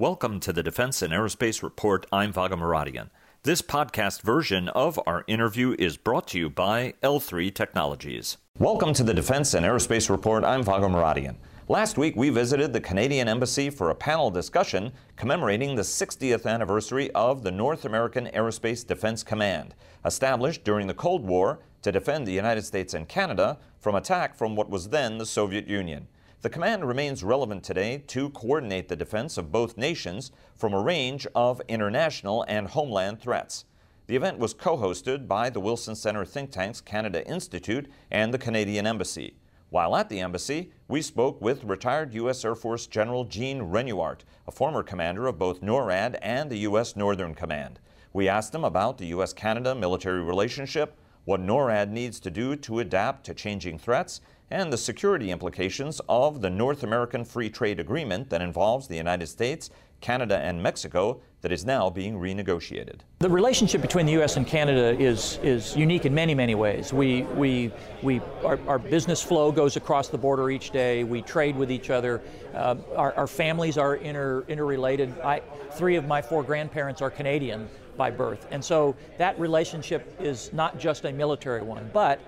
Welcome to the Defense and Aerospace Report. I'm Vago Muradian. This podcast version of our interview is brought to you by L3 Technologies. Welcome to the Defense and Aerospace Report. I'm Vago Muradian. Last week, we visited the Canadian Embassy for a panel discussion commemorating the 60th anniversary of the North American Aerospace Defense Command, established during the Cold War to defend the United States and Canada from attack from what was then the Soviet Union. The command remains relevant today to coordinate the defense of both nations from a range of international and homeland threats. The event was co hosted by the Wilson Center think tank's Canada Institute and the Canadian Embassy. While at the embassy, we spoke with retired U.S. Air Force General Gene Renuart, a former commander of both NORAD and the U.S. Northern Command. We asked him about the U.S. Canada military relationship, what NORAD needs to do to adapt to changing threats, and the security implications of the North American Free Trade Agreement that involves the United States, Canada, and Mexico that is now being renegotiated. The relationship between the U.S. and Canada is, is unique in many, many ways. We, we, we, our, our business flow goes across the border each day. We trade with each other. Uh, our, our families are inter, interrelated. I, three of my four grandparents are Canadian by birth. And so that relationship is not just a military one, but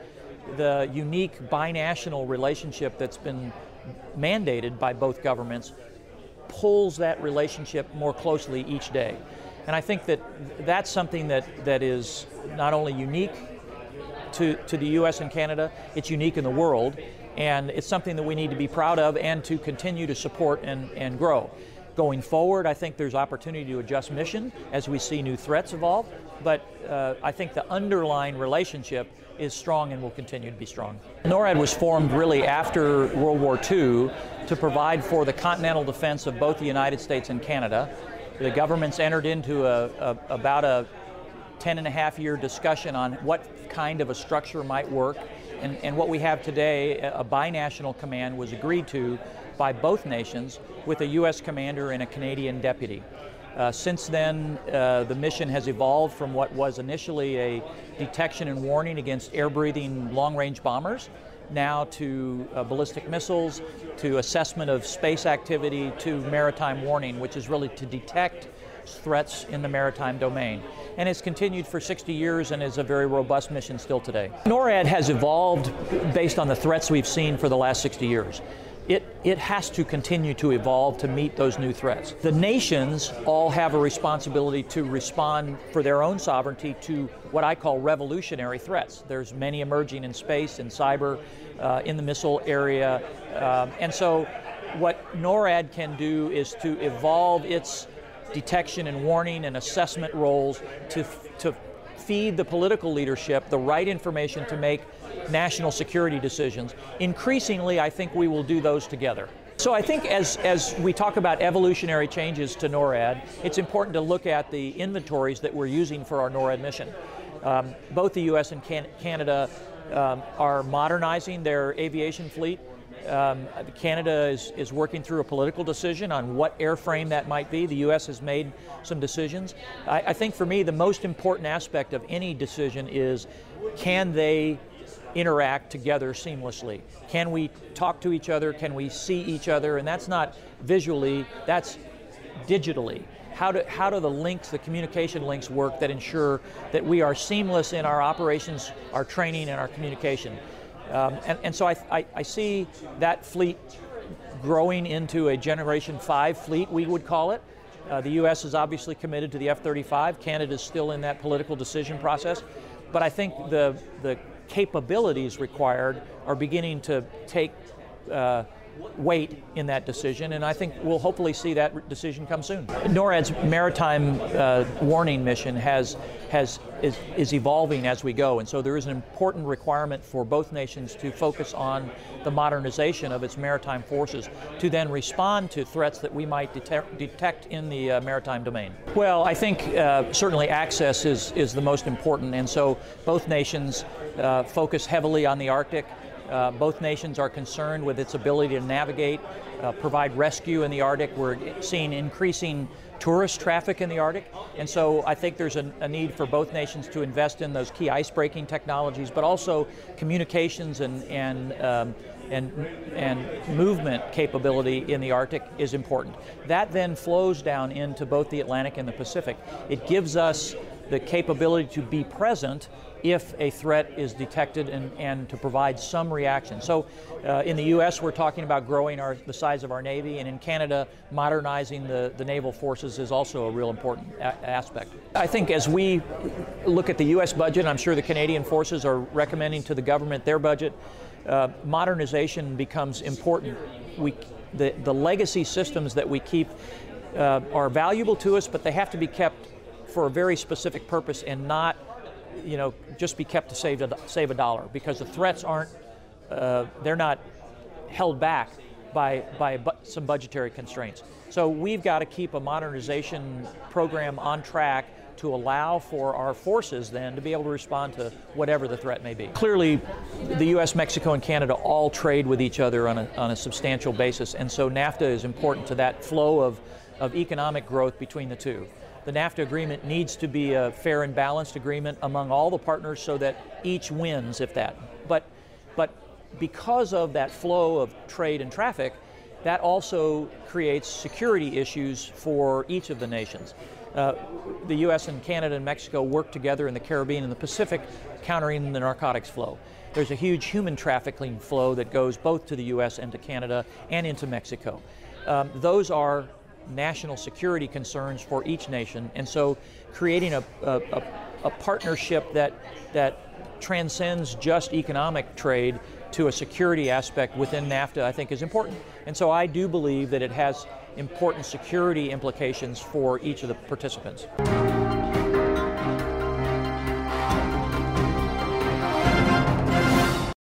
the unique binational relationship that's been mandated by both governments pulls that relationship more closely each day. And I think that that's something that, that is not only unique to, to the US and Canada, it's unique in the world, and it's something that we need to be proud of and to continue to support and, and grow. Going forward, I think there's opportunity to adjust mission as we see new threats evolve, but uh, I think the underlying relationship is strong and will continue to be strong. NORAD was formed really after World War II to provide for the continental defense of both the United States and Canada. The governments entered into a, a, about a 10 and a half year discussion on what kind of a structure might work. And, and what we have today, a binational command, was agreed to by both nations with a U.S. commander and a Canadian deputy. Uh, since then, uh, the mission has evolved from what was initially a detection and warning against air breathing long range bombers now to uh, ballistic missiles, to assessment of space activity, to maritime warning, which is really to detect threats in the maritime domain. And it's continued for 60 years and is a very robust mission still today. NORAD has evolved based on the threats we've seen for the last 60 years it, it has to continue to evolve to meet those new threats. The nations all have a responsibility to respond for their own sovereignty to what I call revolutionary threats. There's many emerging in space, in cyber, uh, in the missile area. Um, and so what NORAD can do is to evolve its detection and warning and assessment roles to, to feed the political leadership the right information to make national security decisions. Increasingly, I think we will do those together. So I think as, as we talk about evolutionary changes to NORAD, it's important to look at the inventories that we're using for our NORAD mission. Um, both the U.S. and can Canada um, are modernizing their aviation fleet. Um, Canada is, is working through a political decision on what airframe that might be. The U.S. has made some decisions. I, I think for me, the most important aspect of any decision is can they interact together seamlessly? Can we talk to each other? Can we see each other? And that's not visually, that's digitally. How do, how do the links, the communication links work that ensure that we are seamless in our operations, our training, and our communication? Um, and, and, so I, I, I see that fleet growing into a Generation 5 fleet, we would call it. Uh, the U.S. is obviously committed to the F 35. Canada is still in that political decision process. But I think the, the capabilities required are beginning to take uh, weight in that decision, and I think we'll hopefully see that decision come soon. NORAD's maritime uh, warning mission has, has, is, is evolving as we go, and so there is an important requirement for both nations to focus on the modernization of its maritime forces to then respond to threats that we might detect, detect in the uh, maritime domain. Well, I think uh, certainly access is, is the most important, and so both nations uh, focus heavily on the Arctic. Uh, both nations are concerned with its ability to navigate, uh, provide rescue in the Arctic. We're seeing increasing tourist traffic in the Arctic, and so I think there's a, a need for both nations to invest in those key ice breaking technologies, but also communications and, and um, and, and movement capability in the Arctic is important. That then flows down into both the Atlantic and the Pacific. It gives us the capability to be present if a threat is detected and, and to provide some reaction. So uh, in the U.S., we're talking about growing our, the size of our Navy, and in Canada, modernizing the, the naval forces is also a real important aspect. I think as we look at the U.S. budget, I'm sure the Canadian forces are recommending to the government their budget, uh, modernization becomes important. We, the, the legacy systems that we keep uh, are valuable to us, but they have to be kept for a very specific purpose and not you know, just be kept to save a, save a dollar because the threats aren't, uh, they're not held back by, by bu- some budgetary constraints. So we've got to keep a modernization program on track to allow for our forces then to be able to respond to whatever the threat may be. Clearly, the US, Mexico, and Canada all trade with each other on a, on a substantial basis, and so NAFTA is important to that flow of, of economic growth between the two the NAFTA agreement needs to be a fair and balanced agreement among all the partners so that each wins, if that. But, but because of that flow of trade and traffic, that also creates security issues for each of the nations. Uh, the U.S. and Canada and Mexico work together in the Caribbean and the Pacific, countering the narcotics flow. There's a huge human trafficking flow that goes both to the U.S. and to Canada and into Mexico. Um, those are national security concerns for each nation. And so creating a, a, a, partnership that, that transcends just economic trade to a security aspect within NAFTA, I think is important. And so I do believe that it has important security implications for each of the participants.